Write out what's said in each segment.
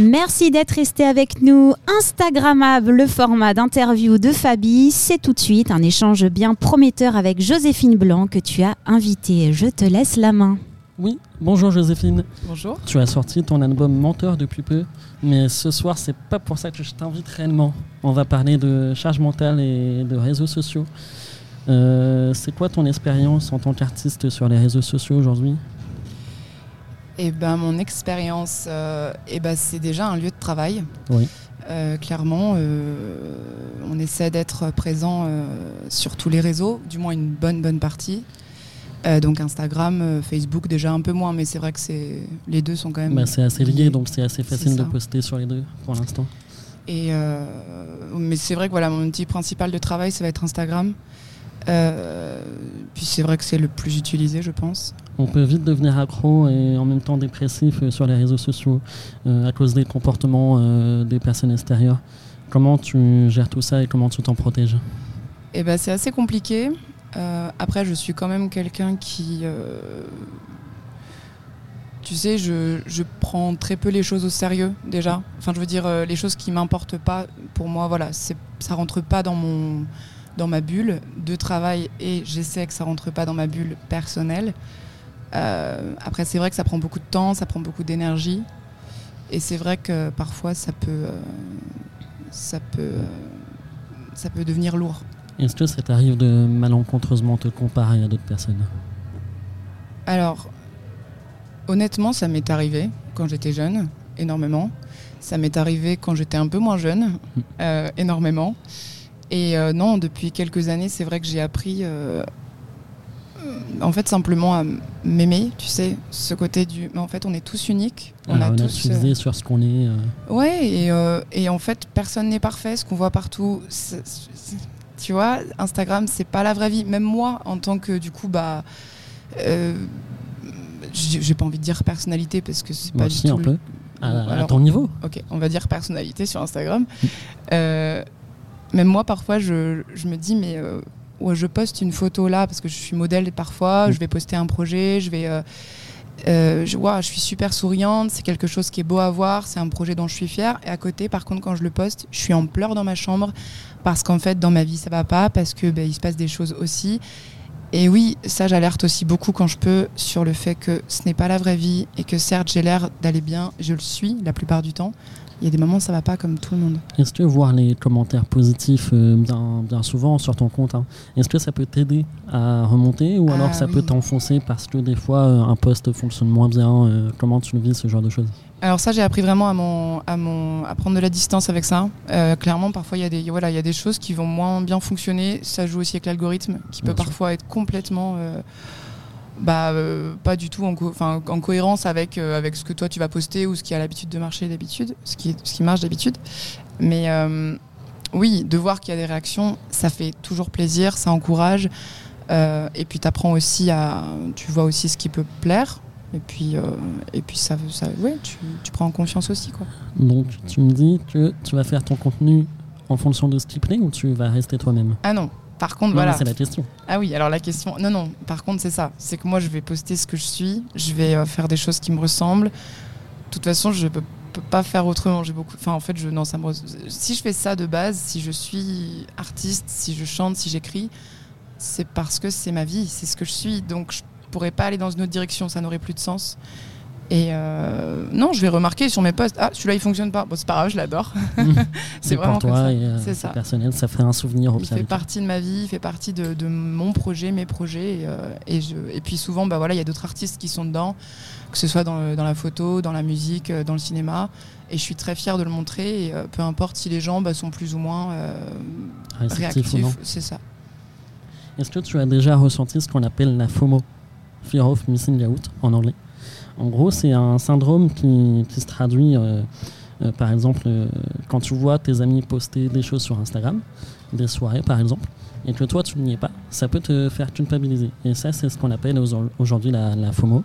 Merci d'être resté avec nous. Instagrammable, le format d'interview de Fabi. C'est tout de suite un échange bien prometteur avec Joséphine Blanc que tu as invitée. Je te laisse la main. Oui, bonjour Joséphine. Bonjour. Tu as sorti ton album Menteur depuis peu, mais ce soir, c'est pas pour ça que je t'invite réellement. On va parler de charge mentale et de réseaux sociaux. Euh, c'est quoi ton expérience en tant qu'artiste sur les réseaux sociaux aujourd'hui? Eh ben, mon expérience, euh, eh ben, c'est déjà un lieu de travail. Oui. Euh, clairement, euh, on essaie d'être présent euh, sur tous les réseaux, du moins une bonne bonne partie. Donc Instagram, Facebook déjà un peu moins, mais c'est vrai que c'est les deux sont quand même. Bah, c'est assez lié, donc c'est assez facile de poster sur les deux pour l'instant. Et mais c'est vrai que voilà, mon outil principal de travail, ça va être Instagram. Puis c'est vrai que c'est le plus utilisé, je pense. On peut vite devenir accro et en même temps dépressif euh, sur les réseaux sociaux euh, à cause des comportements euh, des personnes extérieures. Comment tu gères tout ça et comment tu t'en protèges? Eh ben, c'est assez compliqué. Après, je suis quand même quelqu'un qui. tu sais, je, je prends très peu les choses au sérieux, déjà. Enfin, je veux dire, les choses qui m'importent pas, pour moi, voilà, ça rentre pas dans, mon, dans ma bulle de travail et j'essaie que ça rentre pas dans ma bulle personnelle. Euh, après, c'est vrai que ça prend beaucoup de temps, ça prend beaucoup d'énergie. Et c'est vrai que parfois, ça peut. euh, ça peut. ça peut devenir lourd. Est-ce que ça t'arrive de malencontreusement te comparer à d'autres personnes? Alors, honnêtement, ça m'est arrivé quand j'étais jeune, énormément. Ça m'est arrivé quand j'étais un peu moins jeune, euh, énormément. Et euh, non, depuis quelques années, c'est vrai que j'ai appris, euh, en fait, simplement à m'aimer, tu sais, ce côté du. Mais en fait, on est tous uniques. On Alors, a on a tous. euh, utilisé sur ce qu'on est. euh, Ouais, et, euh, et en fait, personne n'est parfait. Ce qu'on voit partout, tu vois, Instagram, c'est pas la vraie vie. Même moi, en tant que, du coup, bah. euh, j'ai pas envie de dire personnalité parce que c'est moi pas du tout. un peu. À, à ton niveau Ok, on va dire personnalité sur Instagram. Euh, même moi, parfois, je, je me dis, mais ouais, je poste une photo là parce que je suis modèle parfois, je vais poster un projet, je vais. euh, euh, je, suis super souriante, c'est quelque chose qui est beau à voir, c'est un projet dont je suis fière. Et à côté, par contre, quand je le poste, je suis en pleurs dans ma chambre parce qu'en fait, dans ma vie, ça va pas, parce que ben, se passe des choses aussi. Et oui, ça, j'alerte aussi beaucoup quand je peux sur le fait que ce n'est pas la vraie vie et que certes, j'ai l'air d'aller bien, je le suis la plupart du temps. Il y a des moments, ça va pas comme tout le monde. Est-ce que voir les commentaires positifs euh, bien, bien souvent sur ton compte, hein, est-ce que ça peut t'aider à remonter ou alors Ah ça peut t'enfoncer parce que des fois euh, un post fonctionne moins bien euh, Comment tu le vis ce genre de choses? Alors ça, j'ai appris vraiment à, mon, à, mon, à prendre de la distance avec ça. Clairement, parfois, il y, a des- voilà, il y a des choses qui vont moins bien fonctionner. Ça joue aussi avec l'algorithme, qui peut sûr. parfois être complètement... bah, euh, pas du tout en, co- en cohérence avec, euh, avec ce que toi tu vas poster ou ce qui a l'habitude de marcher d'habitude, ce qui, ce qui marche d'habitude. Mais euh, oui, de voir qu'il y a des réactions, ça fait toujours plaisir, ça encourage. Et puis tu apprends aussi à. Tu vois aussi ce qui peut plaire. Et puis, et puis ça, ça, ouais, tu, tu prends en confiance aussi. Quoi. Donc tu me dis que tu vas faire ton contenu en fonction de ce qui plaît ou tu vas rester toi-même? Ah non, par contre, Non, voilà. C'est la question. Ah oui, alors la question. Non, non, par contre, c'est ça. C'est que moi, je vais poster ce que je suis. Je vais euh, faire des choses qui me ressemblent. De toute façon, je peux, peux pas faire autrement. J'ai beaucoup. Enfin, en fait, je, non, ça me. res- Si je fais ça de base, si je suis artiste, si je chante, si j'écris, c'est parce que c'est ma vie, c'est ce que je suis. Donc, je pourrais pas aller dans une autre direction. Ça n'aurait plus de sens. Et euh, non, je vais remarquer sur mes posts. Ah, celui-là, il fonctionne pas. Bon, c'est pas grave, je l'adore. C'est vraiment pour comme toi ça. et euh, C'est c'est ça. personnel, ça fait un souvenir au Il fait partie de ma vie, il fait partie de, de mon projet, mes projets. Et, euh, et, je, et puis souvent, bah voilà, il y a d'autres artistes qui sont dedans, que ce soit dans, le- dans la photo, dans la musique, dans le cinéma. Et je suis très fière de le montrer. Et euh, peu importe si les gens bah, sont plus ou moins réactifs, c'est ça. Est-ce que tu as déjà ressenti ce qu'on appelle la FOMO? Fear of Missing Out en anglais En gros, c'est un syndrome qui, se traduit, euh, euh, par exemple, euh, quand tu vois tes amis poster des choses sur Instagram, des soirées par exemple, et que toi tu n'y es pas, ça peut te faire culpabiliser. Et ça, c'est ce qu'on appelle au- aujourd'hui la, FOMO.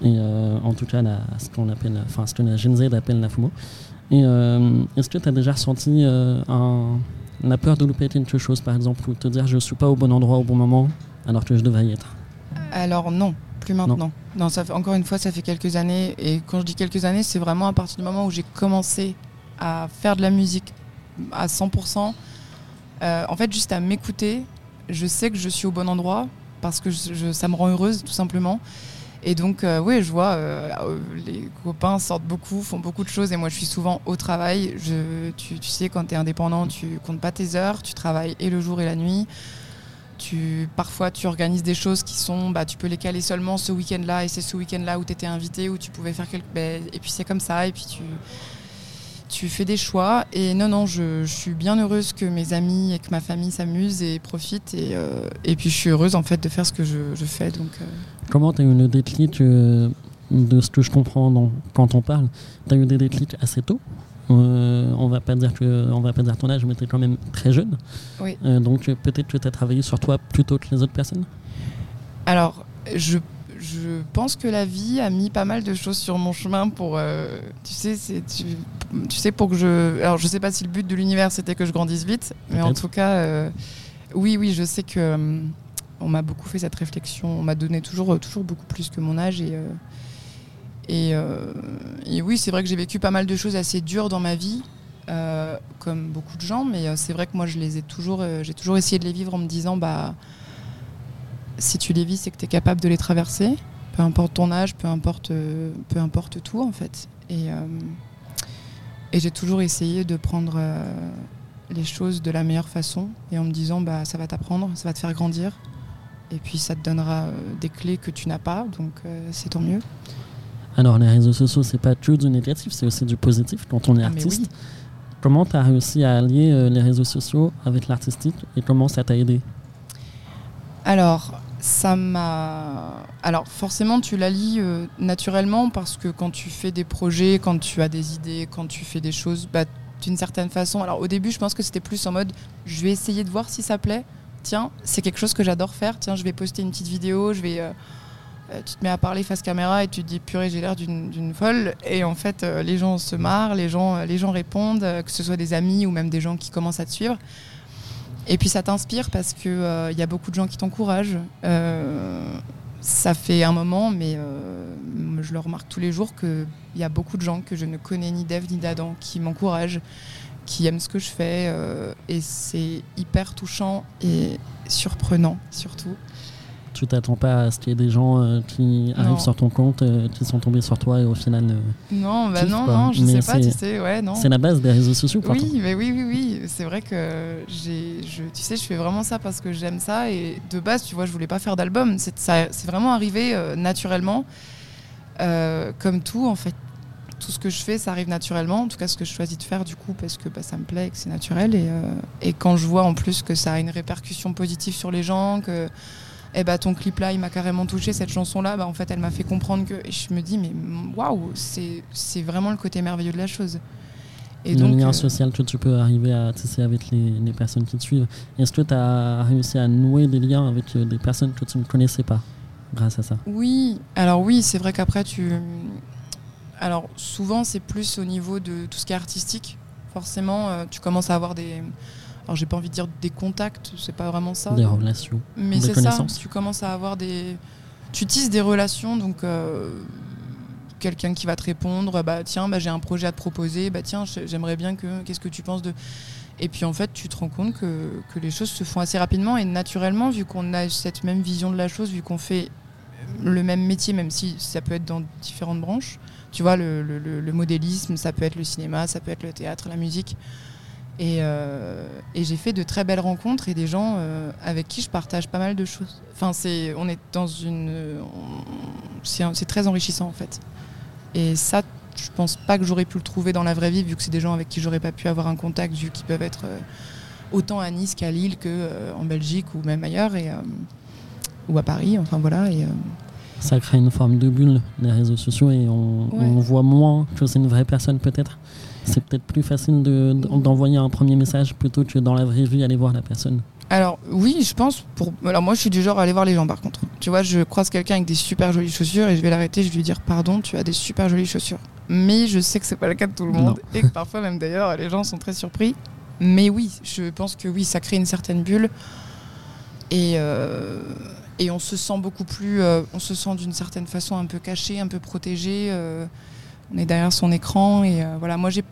Et en tout cas, ce qu'on appelle, enfin, ce que la Gen Z appelle la FOMO. Est-ce que tu as déjà ressenti la peur de louper quelque chose, par exemple, ou te dire je suis pas au bon endroit au bon moment alors que je devrais y être? Alors non, plus maintenant. Non, ça fait, encore une fois, ça fait quelques années. Et quand je dis quelques années, c'est vraiment à partir du moment où j'ai commencé à faire de la musique à 100%. Euh, en fait, juste à m'écouter, je sais que je suis au bon endroit parce que je- ça me rend heureuse, tout simplement. Et donc, euh, oui, je vois, euh, les copains sortent beaucoup, font beaucoup de choses, et moi, je suis souvent au travail. Je, tu, tu sais, quand tu es indépendant, tu comptes pas tes heures, tu travailles et le jour et la nuit. Parfois, tu organises des choses qui sont, bah, tu peux les caler seulement ce week-end-là, et c'est ce week-end-là où tu étais invité, où tu pouvais faire quelque. ben, et puis c'est comme ça, et puis tu, tu fais des choix. Et non, non, je, suis bien heureuse que mes amis et que ma famille s'amusent et profitent, et, euh, puis je suis heureuse en fait de faire ce que je, fais. Euh, Comment tu as eu le déclic euh, de ce que je comprends quand on parle? Tu as eu des déclics assez tôt? Euh, on va pas dire que on va pas dire ton âge mais tu es quand même très jeune. Oui. Euh, donc peut-être que tu as travaillé sur toi plutôt que les autres personnes. Alors, je, je pense que la vie a mis pas mal de choses sur mon chemin pour, euh, tu sais, c'est, tu, tu sais, pour que je, alors je sais pas si le but de l'univers c'était que je grandisse vite, mais en tout cas, oui, oui, je sais que on m'a beaucoup fait cette réflexion, on m'a donné toujours, toujours beaucoup plus que mon âge et et, euh, et oui, c'est vrai que j'ai vécu pas mal de choses assez dures dans ma vie. euh, comme beaucoup de gens, mais euh, c'est vrai que moi je les ai toujours, euh, j'ai toujours essayé de les vivre en me disant bah si tu les vis, c'est que tu es capable de les traverser, peu importe ton âge, peu importe, peu importe tout en fait. Et, j'ai toujours essayé de prendre les choses de la meilleure façon et en me disant bah ça va t'apprendre, ça va te faire grandir et puis ça te donnera des clés que tu n'as pas, donc c'est tant mieux. Alors les réseaux sociaux c'est pas que du négatif c'est aussi du positif quand on est Ah, artiste. oui. Comment tu as réussi à allier euh, les réseaux sociaux avec l'artistique et comment ça t'a aidé? Alors, ça m'a. Alors, forcément, tu la lis euh, naturellement parce que quand tu fais des projets, quand tu as des idées, quand tu fais des choses, bah, d'une certaine façon. Alors, au début, je pense que c'était plus en mode je vais essayer de voir si ça plaît. Tiens, c'est quelque chose que j'adore faire. Tiens, je vais poster une petite vidéo, je vais. euh, tu te mets à parler face caméra et tu te dis purée j'ai l'air d'une folle et en fait euh, les gens se marrent les gens euh, les gens répondent euh, que ce soit des amis ou même des gens qui commencent à te suivre et puis ça t'inspire parce que euh, il y a beaucoup de gens qui t'encouragent. Euh, ça fait un moment, mais euh, je le remarque tous les jours qu'il y a beaucoup de gens que je ne connais ni d'Ève ni d'Adam qui m'encouragent, qui aiment ce que je fais, euh, et c'est hyper touchant et surprenant surtout. Tu t'attends pas à ce qu'il y ait des gens euh, qui arrivent sur ton compte, euh, qui sont tombés sur toi et au final euh, Non, bah non, quoi. non, je Mais sais pas, tu sais, ouais, non. c'est la base des réseaux sociaux. pourtant. Oui, mais oui, oui, oui. C'est vrai que j'ai, je, tu sais, je fais vraiment ça parce que j'aime ça. Et de base, tu vois, je voulais pas faire d'album. C'est, ça, c'est vraiment arrivé naturellement, comme tout en fait. Tout ce que je fais, ça arrive naturellement. En tout cas, ce que je choisis de faire, du coup, parce que bah, ça me plaît et que c'est naturel. Et, euh, et quand je vois en plus que ça a une répercussion positive sur les gens, que eh bah, ton clip là, il m'a carrément touché, cette chanson là, bah, en fait, elle m'a fait comprendre que. Et je me dis, mais waouh, c'est, c'est vraiment le côté merveilleux de la chose. Et le lien euh, social que tu peux arriver à tisser avec les, les personnes qui te suivent. Est-ce que tu as réussi à nouer des liens avec euh, des personnes que tu ne connaissais pas grâce à ça? Oui, alors oui, c'est vrai qu'après tu. Alors souvent c'est plus au niveau de tout ce qui est artistique. Forcément, euh, tu commences à avoir des. Alors j'ai pas envie de dire des contacts, c'est pas vraiment ça. Des relations Mais c'est ça, tu commences à avoir des. Tu tisses des relations, donc euh, quelqu'un qui va te répondre, bah tiens, bah, j'ai un projet à te proposer, bah tiens, j'aimerais bien que. Qu'est-ce que tu penses de. Et puis en fait, tu te rends compte que, que les choses se font assez rapidement et naturellement, vu qu'on a cette même vision de la chose, vu qu'on fait le même métier, même si ça peut être dans différentes branches. Tu vois, le- le modélisme, ça peut être le cinéma, ça peut être le théâtre, la musique. Et, euh, et j'ai fait de très belles rencontres et des gens euh, avec qui je partage pas mal de choses. Enfin, c'est, on est dans une, c'est, très enrichissant en fait. Et ça, je pense pas que j'aurais pu le trouver dans la vraie vie, vu que c'est des gens avec qui j'aurais pas pu avoir un contact, vu qu'ils peuvent être euh, autant à Nice qu'à Lille, que euh, en Belgique ou même ailleurs, et, ou à Paris. Enfin voilà. Et, Ça crée une forme de bulle, les réseaux sociaux, et on, Ouais. on voit moins que c'est une vraie personne peut-être. C'est peut-être plus facile de- d'envoyer un premier message plutôt que dans la vraie vie aller voir la personne. Alors oui, je pense. Pour... Alors moi, je suis du genre à aller voir les gens. Par contre, tu vois, je croise quelqu'un avec des super jolies chaussures et je vais l'arrêter. Je vais lui dire pardon, tu as des super jolies chaussures. Mais je sais que c'est pas le cas de tout le monde et que parfois même d'ailleurs les gens sont très surpris. Mais oui, je pense que oui, ça crée une certaine bulle et euh, et on se sent beaucoup plus, euh, on se sent d'une certaine façon un peu caché, un peu protégé. euh, on est derrière son écran et voilà. Moi, j'ai,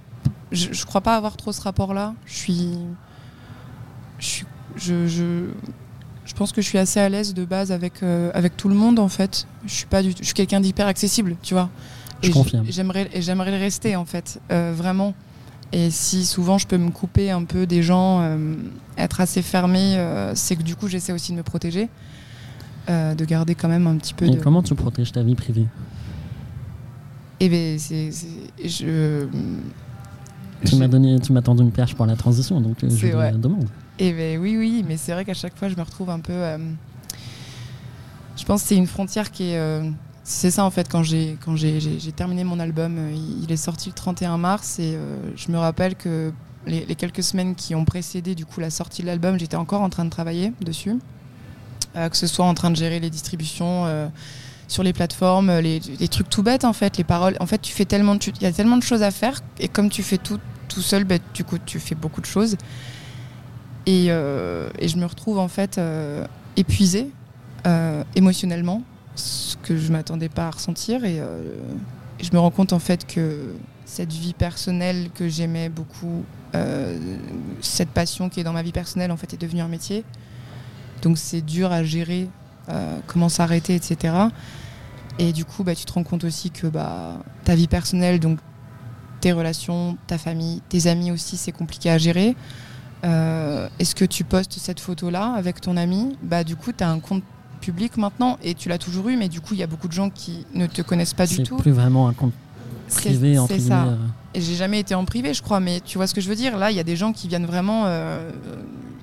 je, je crois pas avoir trop ce rapport-là. Je suis, je je, je, je pense que je suis assez à l'aise de base avec euh, avec tout le monde en fait. Je suis pas du, je suis quelqu'un d'hyper accessible, tu vois. Je confirme. J'aimerais et j'aimerais le rester en fait, euh, vraiment. Et si souvent je peux me couper un peu des gens, euh, être assez fermé, c'est que du coup j'essaie aussi de me protéger, de garder quand même un petit peu Et de. comment tu protèges ta vie privée? Ben c'est, c'est- je. Tu m'as donné, tu m'as tendu une perche pour la transition, donc euh, je te la demande. Et ben oui, oui, mais c'est vrai qu'à chaque fois, je me retrouve un peu. euh, je pense que c'est une frontière qui est. euh, c'est ça en fait, quand j'ai quand j'ai, terminé mon album, il, il est sorti le 31 mars et euh, je me rappelle que les, les quelques semaines qui ont précédé du coup la sortie de l'album, j'étais encore en train de travailler dessus, que ce soit en train de gérer les distributions. sur les plateformes, les, les trucs tout bêtes en fait, les paroles. En fait, tu fais tellement, il y a tellement de choses à faire et comme tu fais tout tout seul, ben, du coup, tu fais beaucoup de choses. Et, euh, je me retrouve en fait euh, épuisée euh, émotionnellement, ce que je m'attendais pas à ressentir. Et, je me rends compte en fait que cette vie personnelle que j'aimais beaucoup, cette passion qui est dans ma vie personnelle en fait est devenue un métier. Donc c'est dur à gérer, comment s'arrêter, etc. Et du coup, bah, tu te rends compte aussi que bah, ta vie personnelle, donc tes relations, ta famille, tes amis aussi, c'est compliqué à gérer. Euh, Est-ce que tu postes cette photo-là avec ton ami? Bah du coup, tu as un compte public maintenant et tu l'as toujours eu, mais du coup, il y a beaucoup de gens qui ne te connaissent pas du C'est tout. plus vraiment un compte C'est privé entre c'est guillemets. ça. Et j'ai jamais été en privé, je crois, mais tu vois ce que je veux dire? Là, il y a des gens qui viennent vraiment, euh,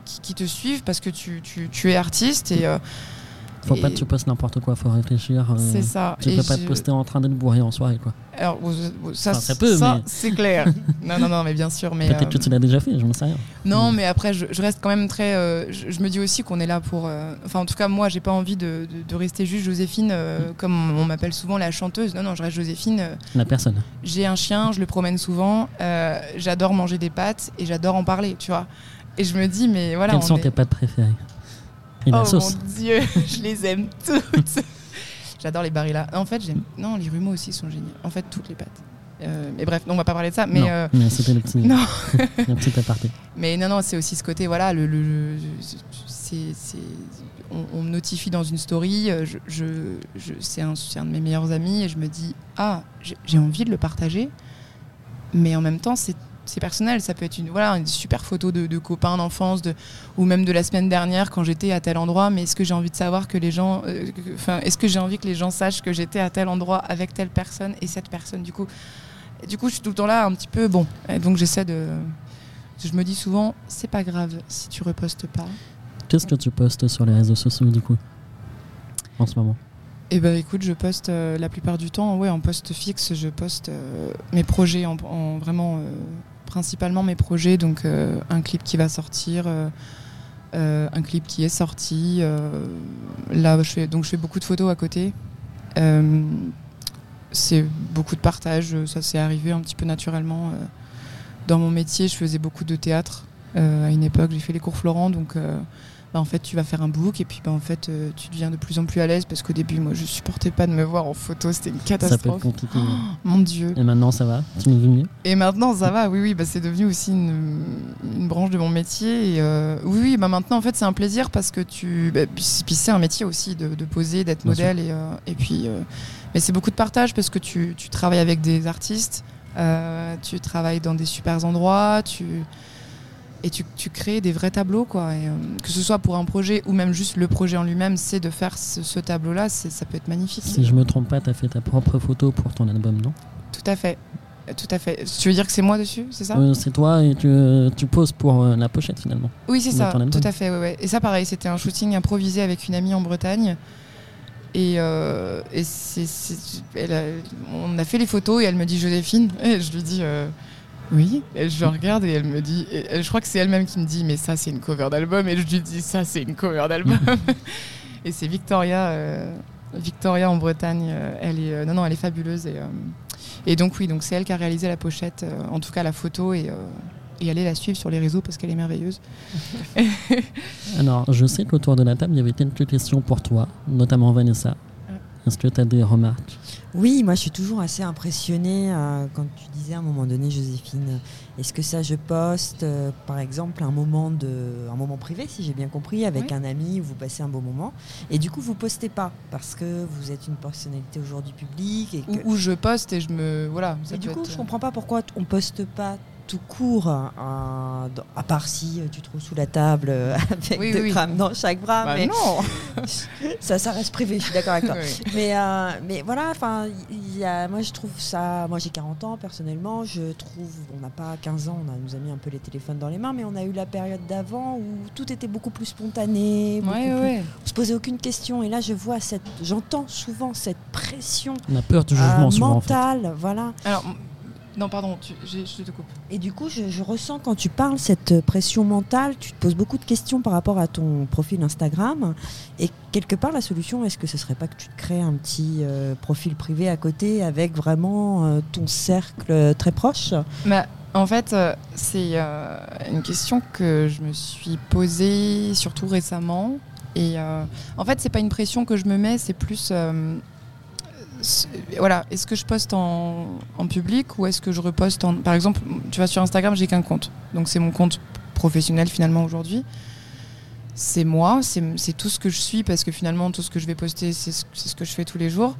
qui, qui te suivent parce que tu, tu- tu es artiste et euh, Faut pas que tu postes n'importe quoi, faut réfléchir. euh, c'est ça. Tu Et peux pas te poster en train d'être bourré en soirée, quoi. Alors, euh, ça, Enfin, ça peut, mais- c'est clair. non, non, non, mais bien sûr. Mais, Peut-être euh, que tu l'as déjà fait, je ne sais rien. Non, mais après, je, je reste quand même très. euh, je, je me dis aussi qu'on est là pour. euh, Enfin, en tout cas, moi, j'ai pas envie de, de- de rester juste Joséphine, euh, Mm. comme on m'appelle souvent la chanteuse. Non, non, je reste Joséphine. euh, La personne. j'ai un chien, je le promène souvent. euh, j'adore manger des pâtes et j'adore en parler, tu vois. Et je me dis, mais voilà. Quelles on sont est- tes pâtes préférées? Oh sauce. mon dieu, je les aime toutes. J'adore les barilla. En fait, j'aime. Non, les rumeaux aussi sont géniaux. En fait, toutes les pâtes. Euh, mais bref, on va pas parler de ça. Mais non, euh, mais c'était le petit, non. le petit aparté. Mais non, non, c'est aussi ce côté, voilà, le, le- le- c'est, c'est- on, on me notifie dans une story, euh, je, je- je- c'est, un, de mes meilleurs amis, et je me dis, ah, j'ai envie de le partager, mais en même temps, c'est, c'est personnel, ça peut être une, voilà, une super photo de, de copains d'enfance, de, ou même de la semaine dernière quand j'étais à tel endroit, mais est-ce que j'ai envie de savoir que les gens, euh, enfin, est-ce que j'ai envie que les gens sachent que j'étais à tel endroit avec telle personne et cette personne, du coup, du coup, je suis tout le temps là, un petit peu, bon, donc j'essaie de je me dis souvent, c'est pas grave si tu repostes pas. Qu'est-ce que tu postes sur les réseaux sociaux du coup En ce moment? Et ben écoute, je poste euh, la plupart du temps, ouais, en poste fixe, je poste euh, mes projets, en, en vraiment euh, principalement mes projets, donc euh, un clip qui va sortir, euh, euh, un clip qui est sorti. là, je fais donc je fais beaucoup de photos à côté. C'est beaucoup de partage, ça s'est arrivé un petit peu naturellement. Dans mon métier, je faisais beaucoup de théâtre. À une époque, j'ai fait les cours Florent, donc bah, en fait, tu vas faire un book et puis bah, en fait, euh, tu deviens de plus en plus à l'aise parce qu'au début, moi, je supportais pas de me voir en photo, c'était une Ça peut être catastrophe. Mon Dieu. Et maintenant ça va? Tu vis mieux? Et maintenant, ça va, oui, oui, bah, c'est devenu aussi une, une branche de mon métier. Et, euh, oui, oui, bah, maintenant, en fait, c'est un plaisir parce que tu. puis c'est- un métier aussi de, de poser, d'être modèle. Et, euh, et puis. mais c'est beaucoup de partage parce que tu, tu travailles avec des artistes, tu travailles dans des super endroits, tu. Et tu, tu crées des vrais tableaux, quoi. Et, euh, que ce soit pour un projet ou même juste le projet en lui-même, c'est de faire ce, ce tableau-là, c'est- ça peut être magnifique. Si je me trompe pas, t'as fait ta propre photo pour ton album, non? Tout à fait. Tout à fait. Tu veux dire que c'est moi dessus, c'est ça? Euh, C'est toi et tu, tu poses pour euh, la pochette finalement. Oui, c'est ça, tout à fait. ouais, ouais. Et ça, pareil, c'était un shooting improvisé avec une amie en Bretagne. Et, euh, et c'est, c'est- elle a- on a fait les photos et elle me dit Joséphine. Et je lui dis euh, oui. Et je regarde et elle me dit, et je crois que c'est elle-même qui me dit, mais ça, c'est une cover d'album. Et je lui dis, ça, c'est une cover d'album. et c'est Victoria, euh, Victoria en Bretagne. euh, elle est, euh, non, non, elle est fabuleuse. Et, euh, et donc, oui, donc c'est elle qui a réalisé la pochette, euh, en tout cas la photo. Et, euh, et allez la suivre sur les réseaux parce qu'elle est merveilleuse. Alors, je sais qu'autour de la table, il y avait quelques questions pour toi, notamment Vanessa. Est-ce que tu as des remarques? Oui, moi je suis toujours assez impressionnée euh, quand tu disais à un moment donné, Joséphine, est-ce que ça je poste, euh, par exemple, un moment, de, un moment privé, si j'ai bien compris, avec Oui. un ami où vous passez un beau moment, et du coup vous postez pas parce que vous êtes une personnalité aujourd'hui publique et que... Où, où je poste et je me. Voilà. ça Mais du coup, être- je comprends pas pourquoi on poste pas tout court, euh, dans- à part si euh, tu te trouves sous la table euh, avec Oui, deux oui, crânes dans chaque bras, Bah mais non ça, ça reste privé, je suis d'accord avec toi. Oui. Mais, euh, mais voilà, enfin, il y a, moi je trouve ça. Moi j'ai 40 ans personnellement, je trouve. On n'a pas 15 ans, on a, nous a mis un peu les téléphones dans les mains, mais on a eu la période d'avant où tout était beaucoup plus spontané. beaucoup Ouais, plus- ouais. On se posait aucune question. Et là, je vois cette. J'entends souvent cette pression On a peur du euh, jugement souvent, en fait. mentale, voilà. Alors, non, pardon, tu- je te coupe. Et du coup, je, je ressens quand tu parles cette pression mentale, tu te poses beaucoup de questions par rapport à ton profil Instagram. Et quelque part, la solution, est-ce que ce serait pas que tu te crées un petit euh, profil privé à côté avec vraiment euh, ton cercle très proche? Bah, en fait, euh, c'est euh, une question que je me suis posée surtout récemment. Et euh, en fait, c'est pas une pression que je me mets, c'est plus. Euh, voilà, est-ce que je poste en, en public ou est-ce que je reposte en. Par exemple, tu vois, sur Instagram, j'ai qu'un compte. Donc, c'est mon compte professionnel finalement aujourd'hui. C'est moi, c'est c'est tout ce que je suis parce que finalement, tout ce que je vais poster, c'est ce, c'est ce que je fais tous les jours.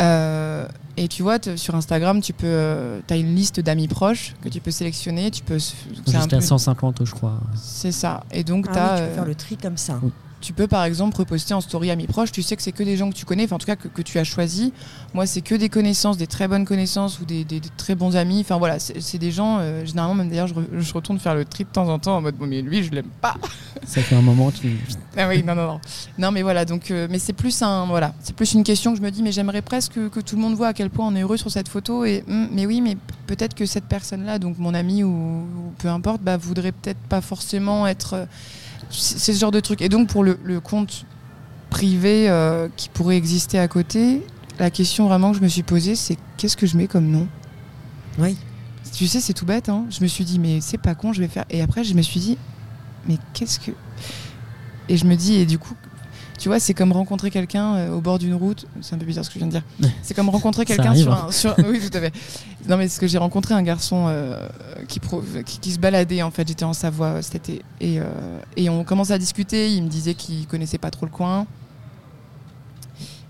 Euh, et tu vois, sur Instagram, tu peux, as une liste d'amis proches que tu peux sélectionner. Tu peux, c'est un Jusqu'à peu- 150, je crois. c'est ça. Et donc, Ah t'as, oui, tu peux euh, faire le tri comme ça. oui. Tu peux par exemple reposter en story amis proches. Tu sais que c'est que des gens que tu connais, enfin en tout cas que, que tu as choisi. Moi, c'est que des connaissances, des très bonnes connaissances ou des, des- des très bons amis. Enfin voilà, c'est des gens. euh, généralement, même d'ailleurs, je, re- je retourne faire le tri de temps en temps en mode bon, mais lui, je l'aime pas. Ça fait un moment qui. Ah oui, non, non, non. Non, mais voilà, donc, euh, mais c'est plus un, voilà, c'est plus une question que je me dis, mais j'aimerais presque que, que tout le monde voit à quel point on est heureux sur cette photo. Et, hum, mais oui, mais peut-être que cette personne-là, donc mon ami ou, ou peu importe, bah, voudrait peut-être pas forcément être. C'est c'est ce genre de truc. Et donc, pour le, le compte privé euh, qui pourrait exister à côté, la question vraiment que je me suis posée, c'est qu'est-ce que je mets comme nom? Oui. Tu sais, c'est tout bête, hein. Je me suis dit, mais c'est pas con, je vais faire. Et après, je me suis dit, mais qu'est-ce que. Et je me dis, et du coup, tu vois, c'est comme rencontrer quelqu'un euh, au bord d'une route. C'est un peu bizarre ce que je viens de dire. C'est comme rencontrer quelqu'un sur hein. un. Sur... Oui, tout à fait. Non, mais parce que j'ai rencontré un garçon euh, qui, pro- qui, qui se baladait, en fait. J'étais en Savoie euh, cet été. Et, euh, et on commençait à discuter. Il me disait qu'il connaissait pas trop le coin.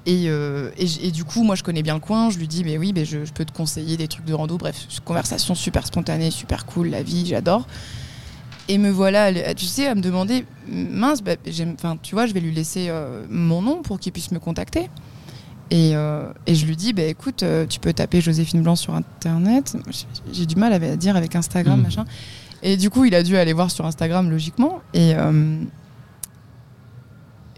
Et, euh, et, j- et du coup, moi, je connais bien le coin. Je lui dis, mais oui, mais je, je peux te conseiller des trucs de rando. Bref, conversation super spontanée, super cool, la vie, j'adore. Et me voilà, à- tu sais, à me demander, mince, bah, enfin, tu vois, je vais lui laisser euh, mon nom pour qu'il puisse me contacter. Et, euh, et je lui dis, bah, écoute, euh, tu peux taper Joséphine Blanc sur Internet. J'ai- du mal à dire avec Instagram, Mhm. machin. Et du coup, il a dû aller voir sur Instagram, logiquement. Et, euh,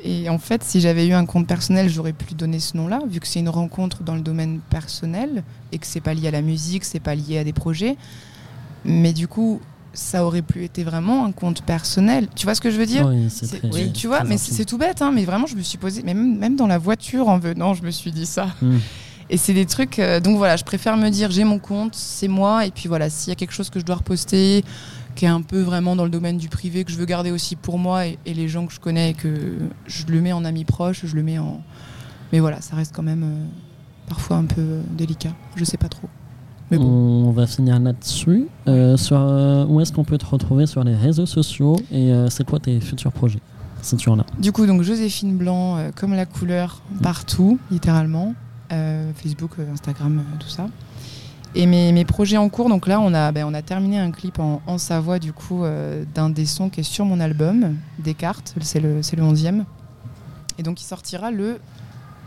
et en fait, si j'avais eu un compte personnel, j'aurais pu lui donner ce nom-là, vu que c'est une rencontre dans le domaine personnel et que c'est pas lié à la musique, c'est pas lié à des projets. Mais du coup, ça aurait plus été vraiment un compte personnel. Tu vois ce que je veux dire Oui, c'est très. tu, tu vois, très mais c'est c'est tout bête, hein, mais vraiment, je me suis posé, même, même dans la voiture en venant, je me suis dit ça. Mm. Et c'est des trucs, euh, donc voilà, je préfère me dire, j'ai mon compte, c'est moi, et puis voilà, s'il y a quelque chose que je dois reposter, qui est un peu vraiment dans le domaine du privé, que je veux garder aussi pour moi et, et les gens que je connais, et que je le mets en ami proche, je le mets en. Mais voilà, ça reste quand même euh, parfois un peu euh, délicat, je sais pas trop. Mais bon. On va finir là-dessus. Euh, sur, euh, où est-ce qu'on peut te retrouver sur les réseaux sociaux et euh, c'est quoi tes futurs projets si tu en as Du coup, donc Joséphine Blanc, comme la couleur, partout, littéralement. Facebook, Instagram, tout ça. Et mes, mes projets en cours, donc là, on a, ben, on a terminé un clip en, en Savoie, du coup, d'un des sons qui est sur mon album, Descartes, c'est le, c'est le 11e. Et donc, il sortira le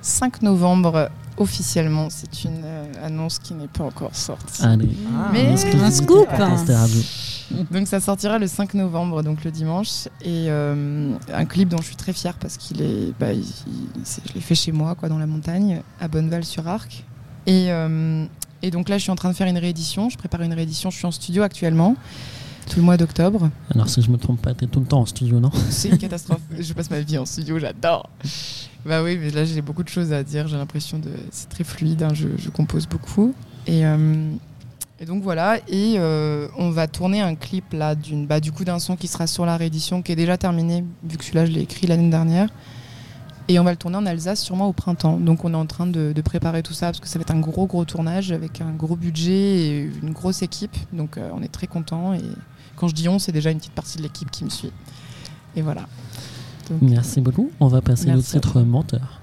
5 novembre officiellement. C'est une euh, annonce qui n'est pas encore sortie. Allez, Ah. Mais- Un scoop. Donc ça sortira le 5 novembre, donc le dimanche, et euh, un clip dont je suis très fière parce qu'il est, bah, il- il- c'est- je l'ai fait chez moi, quoi, dans la montagne, à Bonneval-sur-Arc. Et, euh, et donc là, je suis en train de faire une réédition. Je prépare une réédition. Je suis en studio actuellement, tout le mois d'octobre. Alors, si je me trompe pas, t'es tout le temps en studio, non? C'est une catastrophe. je passe ma vie en studio, j'adore. Bah oui, mais là j'ai beaucoup de choses à dire. J'ai l'impression de, c'est très fluide. hein, je, compose beaucoup. Et euh, Et donc voilà, et euh, on va tourner un clip là d'une, bah, du coup d'un son qui sera sur la réédition qui est déjà terminé, vu que celui-là je l'ai écrit l'année dernière. Et on va le tourner en Alsace sûrement au printemps. Donc on est en train de, de préparer tout ça parce que ça va être un gros gros tournage avec un gros budget et une grosse équipe. Donc euh, on est très content et quand je dis on, c'est déjà une petite partie de l'équipe qui me suit. Et voilà. Donc, Merci beaucoup. On va passer au titre Menteur.